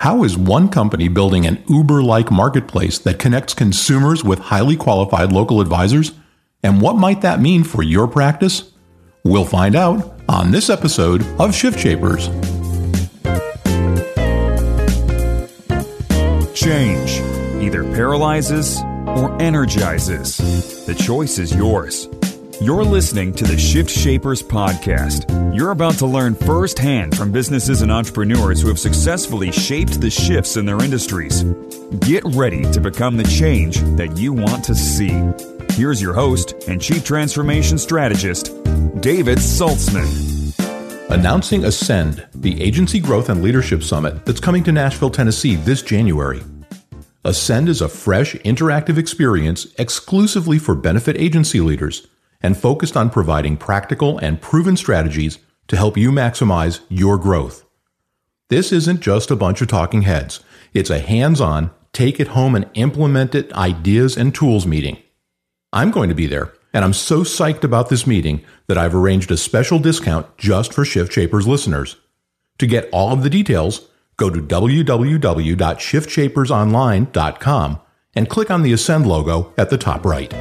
How is one company building an Uber like marketplace that connects consumers with highly qualified local advisors? And what might that mean for your practice? We'll find out on this episode of Shift Shapers. Change either paralyzes or energizes. The choice is yours. You're listening to the Shift Shapers podcast. You're about to learn firsthand from businesses and entrepreneurs who have successfully shaped the shifts in their industries. Get ready to become the change that you want to see. Here's your host and Chief Transformation Strategist, David Saltzman. Announcing Ascend, the Agency Growth and Leadership Summit that's coming to Nashville, Tennessee this January. Ascend is a fresh, interactive experience exclusively for benefit agency leaders and focused on providing practical and proven strategies to help you maximize your growth. This isn't just a bunch of talking heads. It's a hands-on, take it home and implement it ideas and tools meeting. I'm going to be there, and I'm so psyched about this meeting that I've arranged a special discount just for Shift Shapers listeners. To get all of the details, go to www.shiftshapersonline.com and click on the Ascend logo at the top right.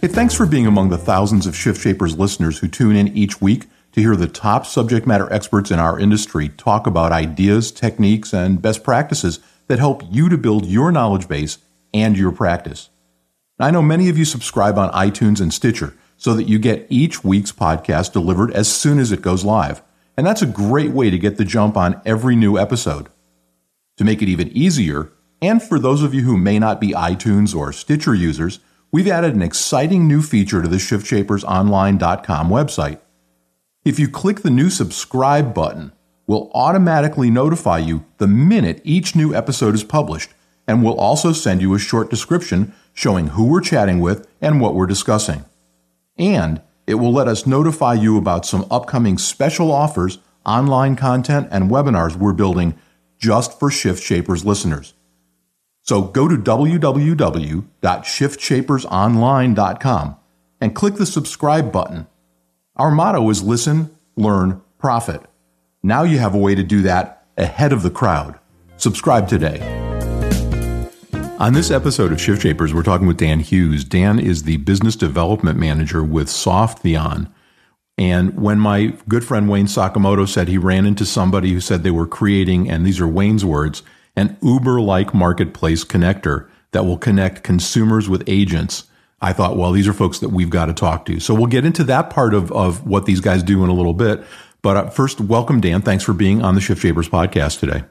Hey, thanks for being among the thousands of Shift Shapers listeners who tune in each week to hear the top subject matter experts in our industry talk about ideas, techniques, and best practices that help you to build your knowledge base and your practice. I know many of you subscribe on iTunes and Stitcher so that you get each week's podcast delivered as soon as it goes live. And that's a great way to get the jump on every new episode. To make it even easier, and for those of you who may not be iTunes or Stitcher users, we've added an exciting new feature to the ShiftShapersOnline.com website. If you click the new subscribe button, we'll automatically notify you the minute each new episode is published, and we'll also send you a short description showing who we're chatting with and what we're discussing. And it will let us notify you about some upcoming special offers, online content, and webinars we're building just for Shift Shapers listeners. So go to www.shiftshapersonline.com and click the subscribe button. Our motto is listen, learn, profit. Now you have a way to do that ahead of the crowd. Subscribe today. On this episode of Shift Shapers, we're talking with Dan Hughes. Dan is the business development manager with Softheon. And when my good friend Wayne Sakamoto said he ran into somebody who said they were creating, and these are Wayne's words, an Uber like marketplace connector that will connect consumers with agents. I thought, well, these are folks that we've got to talk to. So we'll get into that part of, of what these guys do in a little bit. But uh, first, welcome, Dan. Thanks for being on the Shift Shapers podcast today.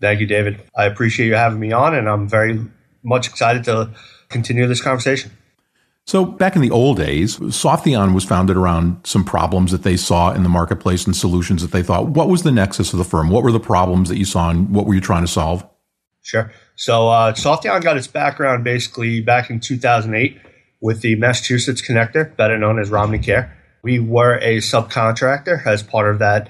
Thank you, David. I appreciate you having me on, and I'm very much excited to continue this conversation. So back in the old days, Softheon was founded around some problems that they saw in the marketplace and solutions that they thought. What was the nexus of the firm? What were the problems that you saw and what were you trying to solve? Sure. So uh, got its background basically back in 2008 with the Massachusetts Connector, better known as Romney Care. We were a subcontractor as part of that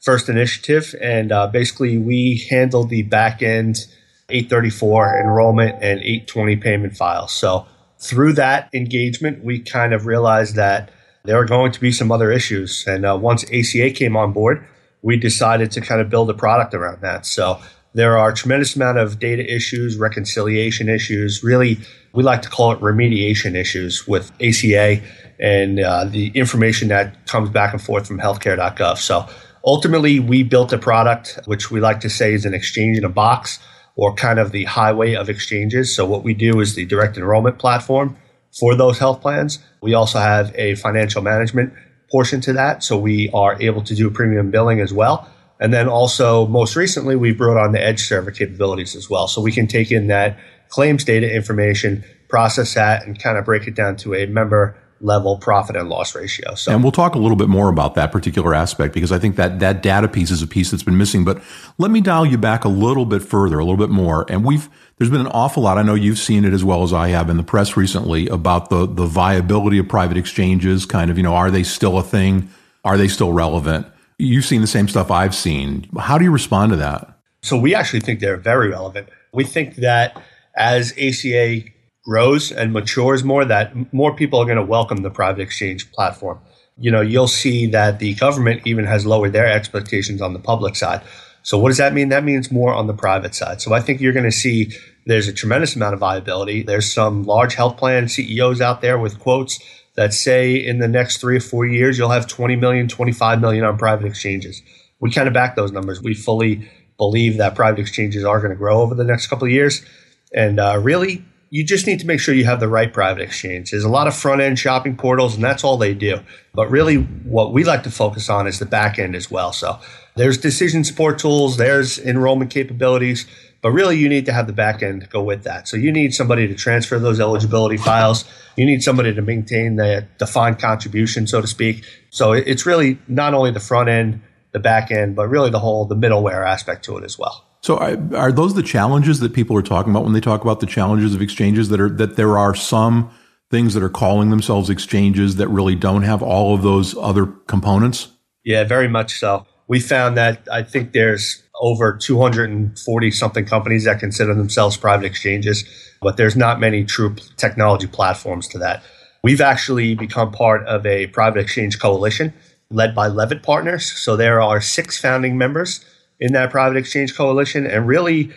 first initiative, and uh, basically we handled the back end 834 enrollment and 820 payment files. So through that engagement, we kind of realized that there are going to be some other issues. And uh, once ACA came on board, we decided to kind of build a product around that. So there are a tremendous amount of data issues, reconciliation issues. Really, we like to call it remediation issues with ACA and uh, the information that comes back and forth from healthcare.gov. So ultimately, we built a product which we like to say is an exchange in a box or kind of the highway of exchanges. So what we do is the direct enrollment platform for those health plans. We also have a financial management portion to that. So we are able to do premium billing as well. And then also most recently, we brought on the edge server capabilities as well. So we can take in that claims data information, process that and kind of break it down to a member level profit and loss ratio. So, and we'll talk a little bit more about that particular aspect because I think that that data piece is a piece that's been missing. But let me dial you back a little bit further, a little bit more. And we've there's been an awful lot. I know you've seen it as well as I have in the press recently about the the viability of private exchanges. Kind of, you know, are they still a thing? Are they still relevant? You've seen the same stuff I've seen. How do you respond to that? So we actually think they're very relevant. We think that as ACA grows and matures more, that more people are going to welcome the private exchange platform. You know, you'll see that the government even has lowered their expectations on the public side. So what does that mean? That means more on the private side. So I think you're going to see there's a tremendous amount of viability. There's some large health plan CEOs out there with quotes that say in the next three or four years, you'll have 20 million, 25 million on private exchanges. We kind of back those numbers. We fully believe that private exchanges are going to grow over the next couple of years. And uh, really, you just need to make sure you have the right private exchange. There's a lot of front end shopping portals, and that's all they do. But really, what we like to focus on is the back end as well. So there's decision support tools, there's enrollment capabilities, but really, you need to have the back end go with that. So you need somebody to transfer those eligibility files. You need somebody to maintain the defined contribution, so to speak. So it's really not only the front end, the back end, but really the whole the middleware aspect to it as well. So are, are those the challenges that people are talking about when they talk about the challenges of exchanges that are that there are some things that are calling themselves exchanges that really don't have all of those other components? Yeah, very much so. We found that I think there's over 240 something companies that consider themselves private exchanges, but there's not many true technology platforms to that. We've actually become part of a private exchange coalition led by Leavitt Partners. So there are six founding members in that private exchange coalition. And really,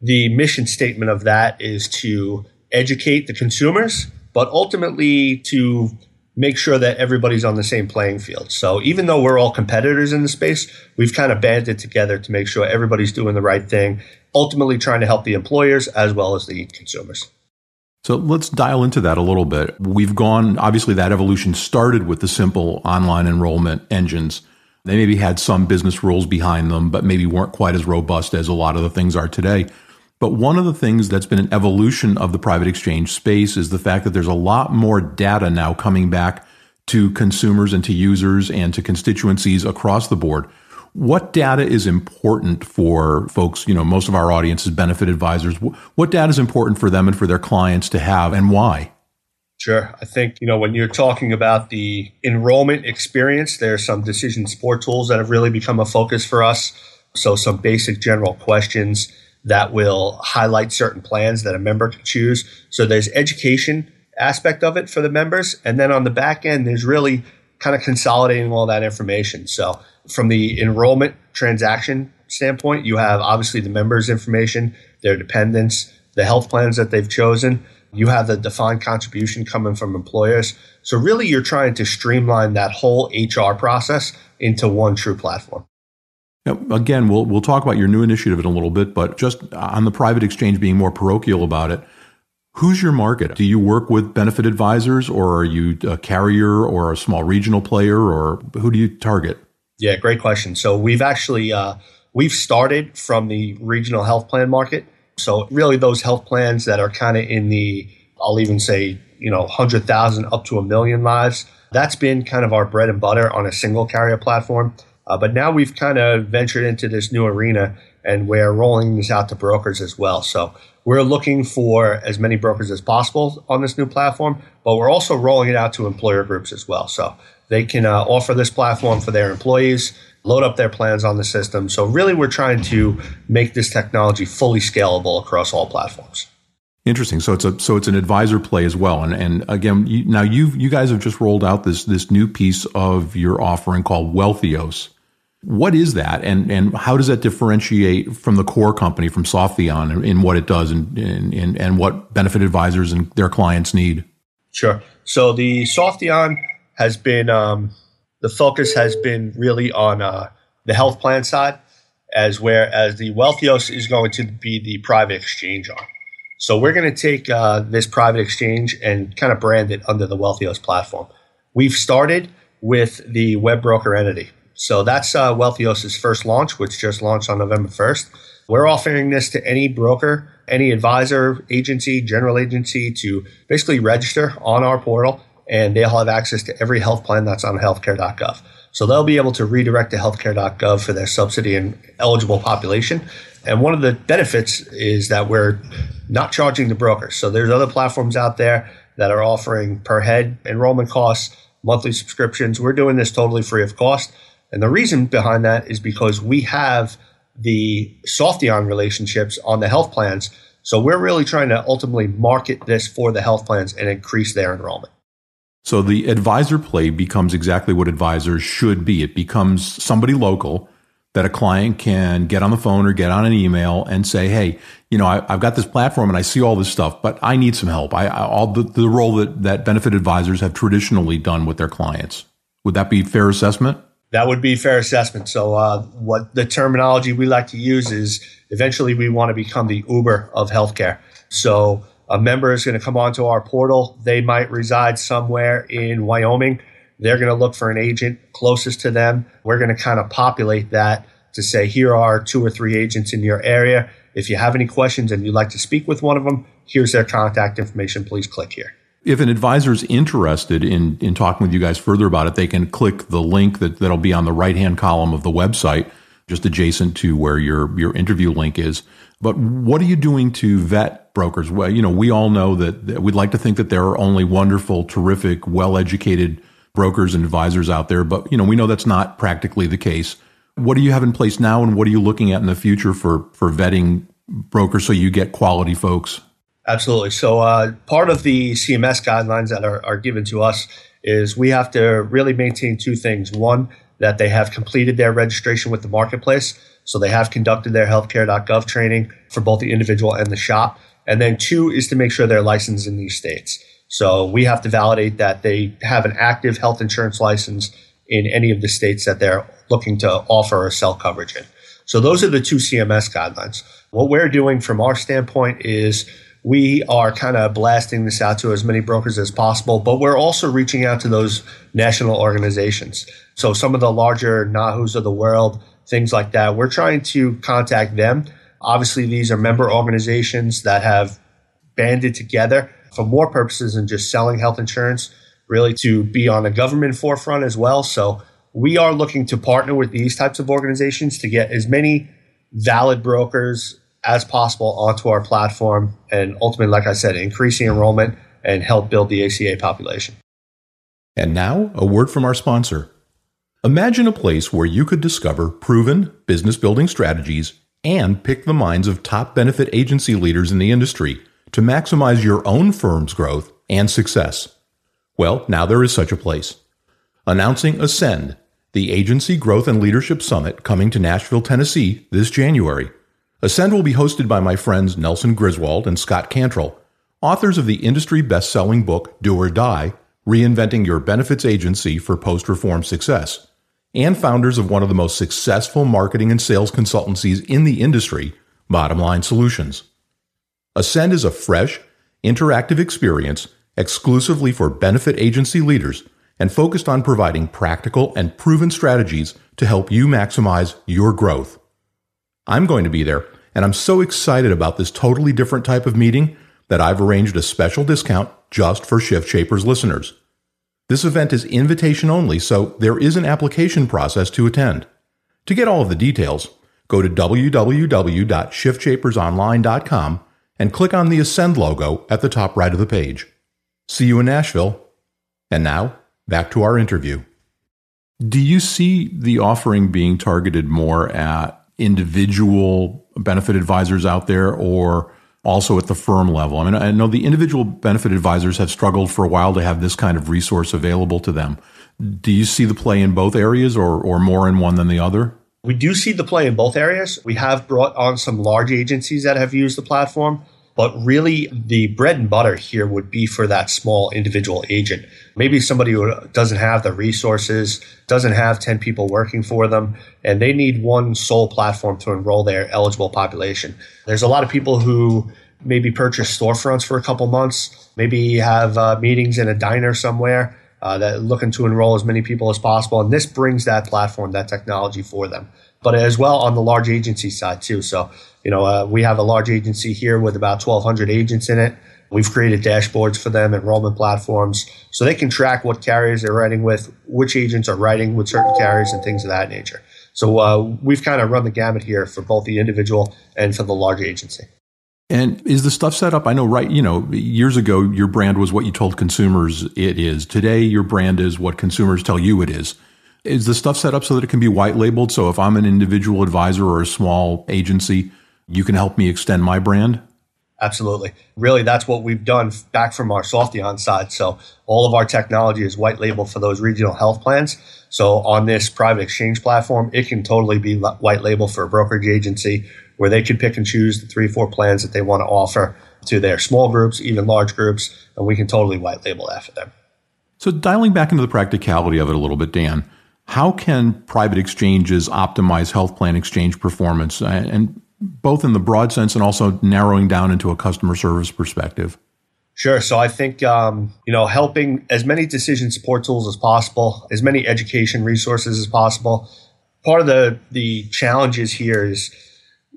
the mission statement of that is to educate the consumers, but ultimately to make sure that everybody's on the same playing field. So even though we're all competitors in the space, we've kind of banded together to make sure everybody's doing the right thing, ultimately trying to help the employers as well as the consumers. So let's dial into that a little bit. We've gone, obviously, that evolution started with the simple online enrollment engines. They maybe had some business rules behind them, but maybe weren't quite as robust as a lot of the things are today. But one of the things that's been an evolution of the private exchange space is the fact that there's a lot more data now coming back to consumers and to users and to constituencies across the board. What data is important for folks? You know, most of our audience is benefit advisors. What data is important for them and for their clients to have and why? Sure. I think, you know, when you're talking about the enrollment experience, there's some decision support tools that have really become a focus for us. So some basic general questions that will highlight certain plans that a member can choose. So there's education aspect of it for the members. And then on the back end, there's really kind of consolidating all that information. So from the enrollment transaction standpoint, you have obviously the members' information, their dependents, the health plans that they've chosen. You have the defined contribution coming from employers. So really you're trying to streamline that whole HR process into one true platform. Again, we'll we'll talk about your new initiative in a little bit, but just on the private exchange being more parochial about it, who's your market? Do you work with benefit advisors, or are you a carrier, or a small regional player, or who do you target? Yeah, great question. So we've actually uh, we've started from the regional health plan market. So really, those health plans that are kind of in the I'll even say you know hundred thousand up to a million lives. That's been kind of our bread and butter on a single carrier platform. Uh, but now we've kind of ventured into this new arena and we're rolling this out to brokers as well. So we're looking for as many brokers as possible on this new platform, but we're also rolling it out to employer groups as well. So they can uh, offer this platform for their employees, load up their plans on the system. So really, we're trying to make this technology fully scalable across all platforms. Interesting. So it's a so it's an advisor play as well. And and again, you, now you you guys have just rolled out this this new piece of your offering called Wealthios. What is that, and and how does that differentiate from the core company, from Softheon, in what it does, and and and what benefit advisors and their clients need? Sure. So the Softheon has been um, the focus has been really on uh, the health plan side, as whereas the Wealthios is going to be the private exchange arm. So we're going to take uh, this private exchange and kind of brand it under the Wealthios platform. We've started with the web broker entity. So that's uh, Wealthios' first launch, which just launched on November 1st. We're offering this to any broker, any advisor, agency, general agency to basically register on our portal, and they'll have access to every health plan that's on healthcare.gov. So they'll be able to redirect to healthcare.gov for their subsidy and eligible population. And one of the benefits is that we're not charging the broker. So there's other platforms out there that are offering per head enrollment costs, monthly subscriptions. We're doing this totally free of cost. And the reason behind that is because we have the Softheon relationships on the health plans. So we're really trying to ultimately market this for the health plans and increase their enrollment. So the advisor play becomes exactly what advisors should be. It becomes somebody local that a client can get on the phone or get on an email and say, Hey, you know, I, have got this platform and I see all this stuff, but I need some help. I, I all the, the role that, that benefit advisors have traditionally done with their clients. Would that be fair assessment? That would be fair assessment. So, uh, what the terminology we like to use is eventually we want to become the Uber of healthcare. So, a member is going to come onto our portal. They might reside somewhere in Wyoming. They're going to look for an agent closest to them. We're going to kind of populate that to say, here are two or three agents in your area. If you have any questions and you'd like to speak with one of them, here's their contact information. Please click here. If an advisor is interested in, in talking with you guys further about it, they can click the link that, that'll be on the right hand column of the website, just adjacent to where your, your interview link is. But what are you doing to vet brokers? Well, you know, we all know that, that we'd like to think that there are only wonderful, terrific, well educated brokers and advisors out there, but you know, we know that's not practically the case. What do you have in place now and what are you looking at in the future for for vetting brokers so you get quality folks? Absolutely. So uh, part of the CMS guidelines that are, are given to us is we have to really maintain two things. One, that they have completed their registration with the marketplace. So they have conducted their healthcare.gov training for both the individual and the shop. And then two is to make sure they're licensed in these states. So we have to validate that they have an active health insurance license in any of the states that they're looking to offer or sell coverage in. So those are the two CMS guidelines. What we're doing from our standpoint is we are kind of blasting this out to as many brokers as possible, but we're also reaching out to those national organizations. So some of the larger NAHUs of the world, things like that, we're trying to contact them. Obviously, these are member organizations that have banded together for more purposes than just selling health insurance, really to be on the government forefront as well. So we are looking to partner with these types of organizations to get as many valid brokers as possible onto our platform and ultimately, like I said, increasing enrollment and help build the ACA population. And now, a word from our sponsor. Imagine a place where you could discover proven business building strategies and pick the minds of top benefit agency leaders in the industry to maximize your own firm's growth and success? Well, now there is such a place. Announcing Ascend, the Agency Growth and Leadership Summit coming to Nashville, Tennessee this January. Ascend will be hosted by my friends Nelson Griswold and Scott Cantrell, authors of the industry best selling book Do or Die Reinventing Your Benefits Agency for Post Reform Success, and founders of one of the most successful marketing and sales consultancies in the industry, Bottom Line Solutions. Ascend is a fresh, interactive experience exclusively for benefit agency leaders and focused on providing practical and proven strategies to help you maximize your growth. I'm going to be there, and I'm so excited about this totally different type of meeting that I've arranged a special discount just for Shift Shapers listeners. This event is invitation only, so there is an application process to attend. To get all of the details, go to www.shiftshapersonline.com and click on the Ascend logo at the top right of the page. See you in Nashville. And now, back to our interview. Do you see the offering being targeted more at individual benefit advisors out there or also at the firm level? I mean, I know the individual benefit advisors have struggled for a while to have this kind of resource available to them. Do you see the play in both areas or, or more in one than the other? We do see the play in both areas. We have brought on some large agencies that have used the platform, but really the bread and butter here would be for that small individual agent. Maybe somebody who doesn't have the resources, doesn't have 10 people working for them, and they need one sole platform to enroll their eligible population. There's a lot of people who maybe purchase storefronts for a couple months, maybe have uh, meetings in a diner somewhere uh, that looking to enroll as many people as possible. And this brings that platform, that technology for them. But as well on the large agency side too. So, you know, uh, we have a large agency here with about 1,200 agents in it. We've created dashboards for them, enrollment platforms, so they can track what carriers they're writing with, which agents are writing with certain carriers, and things of that nature. So uh, we've kind of run the gamut here for both the individual and for the large agency. And is the stuff set up? I know, right? You know, years ago, your brand was what you told consumers it is. Today, your brand is what consumers tell you it is. Is the stuff set up so that it can be white labeled? So if I'm an individual advisor or a small agency, you can help me extend my brand? Absolutely. Really, that's what we've done back from our Softheon side. So all of our technology is white label for those regional health plans. So on this private exchange platform, it can totally be white label for a brokerage agency where they can pick and choose the three, four plans that they want to offer to their small groups, even large groups, and we can totally white label that for them. So dialing back into the practicality of it a little bit, Dan, how can private exchanges optimize health plan exchange performance? And both in the broad sense and also narrowing down into a customer service perspective? Sure. So I think um, you know helping as many decision support tools as possible, as many education resources as possible. Part of the the challenges here is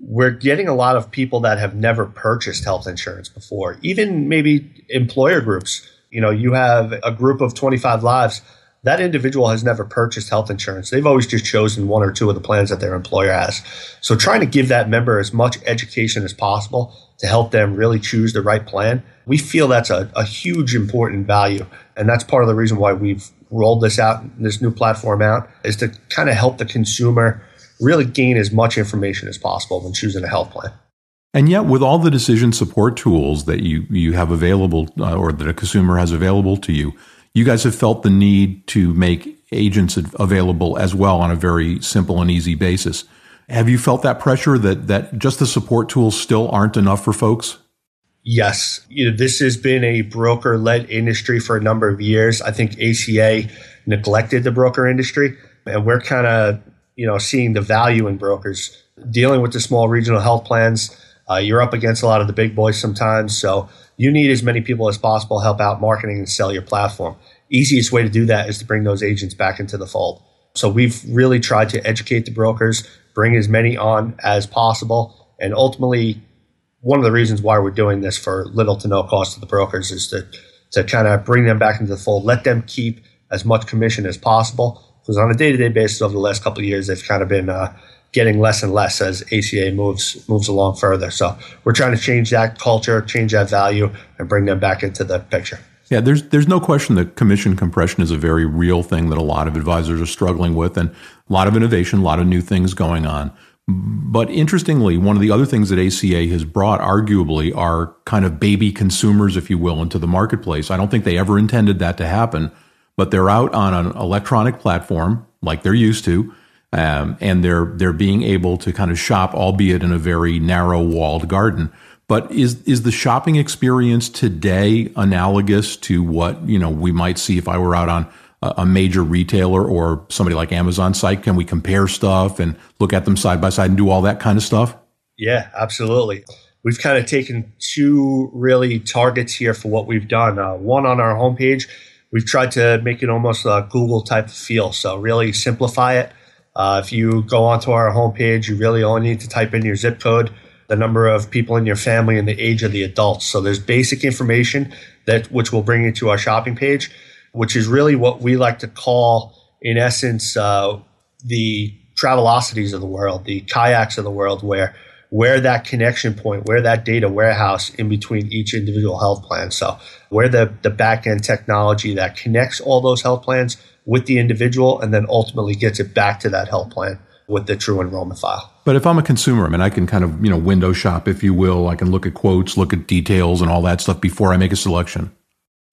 we're getting a lot of people that have never purchased health insurance before, even maybe employer groups. You know, you have a group of 25 lives that individual has never purchased health insurance. They've always just chosen one or two of the plans that their employer has. So trying to give that member as much education as possible to help them really choose the right plan, we feel that's a, a huge important value. And that's part of the reason why we've rolled this out, this new platform out, is to kind of help the consumer really gain as much information as possible when choosing a health plan. And yet, with all the decision support tools that you, you have available uh, or that a consumer has available to you, you guys have felt the need to make agents available as well on a very simple and easy basis. Have you felt that pressure that that just the support tools still aren't enough for folks? Yes, you know, this has been a broker-led industry for a number of years. I think ACA neglected the broker industry, and we're kind of you know seeing the value in brokers dealing with the small regional health plans. Uh, you're up against a lot of the big boys sometimes, so you need as many people as possible help out marketing and sell your platform. Easiest way to do that is to bring those agents back into the fold. So we've really tried to educate the brokers, bring as many on as possible, and ultimately one of the reasons why we're doing this for little to no cost to the brokers is to to kind of bring them back into the fold, let them keep as much commission as possible. Because on a day to day basis over the last couple of years, they've kind of been uh, getting less and less as ACA moves moves along further. So we're trying to change that culture, change that value, and bring them back into the picture. Yeah, there's there's no question that commission compression is a very real thing that a lot of advisors are struggling with, and a lot of innovation, a lot of new things going on. But interestingly, one of the other things that ACA has brought, arguably, are kind of baby consumers, if you will, into the marketplace. I don't think they ever intended that to happen, but they're out on an electronic platform like they're used to um, and they're they're being able to kind of shop, albeit in a very narrow walled garden. But is is the shopping experience today analogous to what you know we might see if I were out on a major retailer or somebody like Amazon site? Can we compare stuff and look at them side by side and do all that kind of stuff? Yeah, absolutely. We've kind of taken two really targets here for what we've done. Uh, one on our homepage, we've tried to make it almost a Google type feel. So really simplify it uh, if you go onto our homepage, you really only need to type in your zip code, the number of people in your family, and the age of the adults. So there's basic information that which will bring you to our shopping page, which is really what we like to call, in essence, uh, the Travelocities of the world, the kayaks of the world, where where that connection point, where that data warehouse in between each individual health plan. So where the, the back end technology that connects all those health plans with the individual and then ultimately gets it back to that health plan with the true enrollment file. But if I'm a consumer, I mean, I can kind of, you know, window shop, if you will. I can look at quotes, look at details and all that stuff before I make a selection.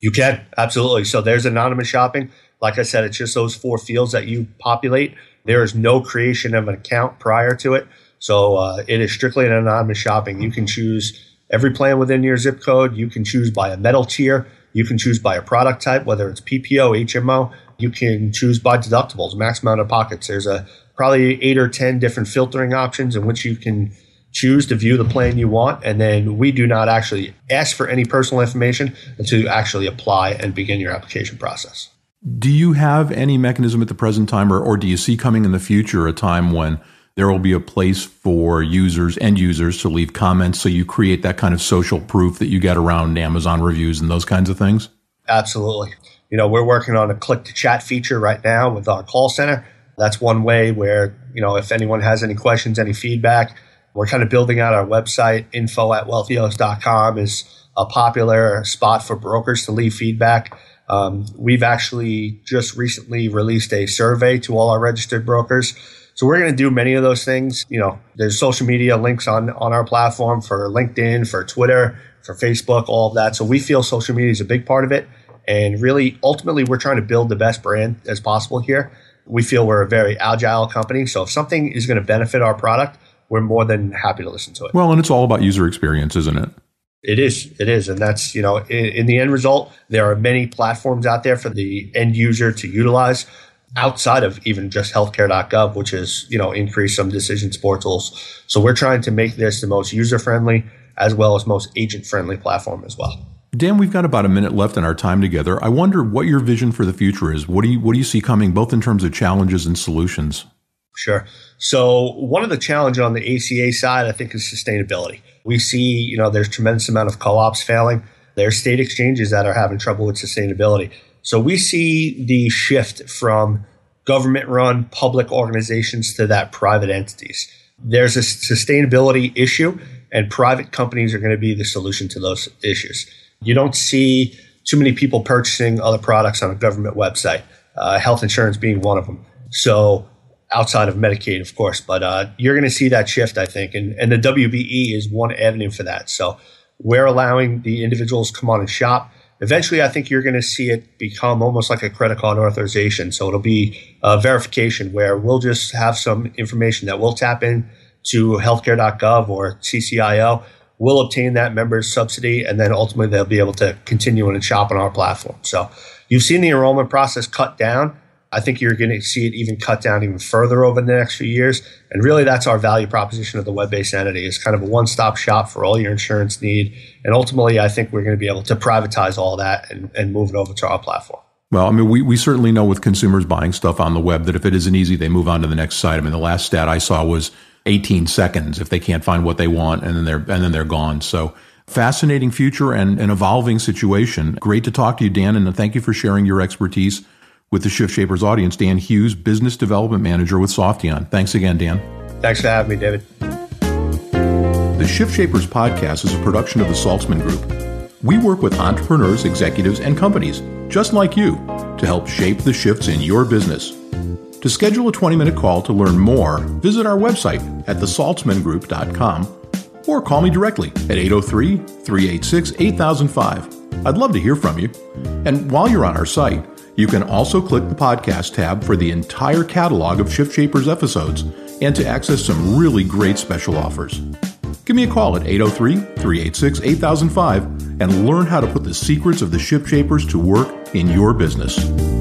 You can, absolutely. So there's anonymous shopping. Like I said, it's just those four fields that you populate. There is no creation of an account prior to it. So uh, it is strictly an anonymous shopping. You can choose every plan within your zip code. You can choose by a metal tier. You can choose by a product type, whether it's PPO, HMO. You can choose by deductibles, max amount of pockets. There's a probably eight or 10 different filtering options in which you can choose to view the plan you want. And then we do not actually ask for any personal information until you actually apply and begin your application process. Do you have any mechanism at the present time, or, or do you see coming in the future a time when there will be a place for users end users to leave comments so you create that kind of social proof that you get around Amazon reviews and those kinds of things? Absolutely. You know, we're working on a click to chat feature right now with our call center. That's one way where, you know, if anyone has any questions, any feedback, we're kind of building out our website. Info at wealthios.com is a popular spot for brokers to leave feedback. Um, we've actually just recently released a survey to all our registered brokers So we're going to do many of those things. You know, there's social media links on, on our platform for LinkedIn, for Twitter, for Facebook, all of that. So we feel social media is a big part of it. And really, ultimately, we're trying to build the best brand as possible here. We feel we're a very agile company. So if something is going to benefit our product, we're more than happy to listen to it. Well, and it's all about user experience, isn't it? It is. It is. And that's, you know, in, in, the end result, there are many platforms out there for the end user to utilize outside of even just healthcare.gov, which is, you know, increase some decision support tools. So we're trying to make this the most user friendly as well as most agent friendly platform as well. Dan, we've got about a minute left in our time together. I wonder what your vision for the future is. What do you what do you see coming both in terms of challenges and solutions? Sure. So one of the challenges on the ACA side, I think, is sustainability. We see, you know, there's tremendous amount of co-ops failing. There's state exchanges that are having trouble with sustainability. So we see the shift from government run public organizations to that private entities. There's a sustainability issue and private companies are going to be the solution to those issues. You don't see too many people purchasing other products on a government website, uh, health insurance being one of them. So outside of Medicaid, of course, but uh, you're going to see that shift, I think, and and the WBE is one avenue for that. So we're allowing the individuals come on and shop. Eventually, I think you're going to see it become almost like a credit card authorization. So it'll be a verification where we'll just have some information that we'll tap in to healthcare.gov or CCIO. We'll obtain that member's subsidy, and then ultimately they'll be able to continue and shop on our platform. So you've seen the enrollment process cut down I think you're going to see it even cut down even further over the next few years. And really, that's our value proposition of the web based entity is kind of a one stop shop for all your insurance need. And ultimately, I think we're going to be able to privatize all that and, and move it over to our platform. Well, I mean, we, we certainly know with consumers buying stuff on the web that if it isn't easy, they move on to the next site. I mean, the last stat I saw was 18 seconds if they can't find what they want, and then they're and then they're gone. So fascinating future and an evolving situation. Great to talk to you, Dan, and thank you for sharing your expertise with the Shift Shapers audience, Dan Hughes, Business Development Manager with Softheon. Thanks again, Dan. Thanks for having me, David. The Shift Shapers podcast is a production of the Saltzman Group. We work with entrepreneurs, executives, and companies just like you to help shape the shifts in your business. To schedule a 20 minute call to learn more, visit our website at thesaltzmangroup.com or call me directly at 803 386 8005. I'd love to hear from you. And while you're on our site, you can also click the podcast tab for the entire catalog of Shift Shapers episodes and to access some really great special offers. Give me a call at 803 386 8005 and learn how to put the secrets of the Shift Shapers to work in your business.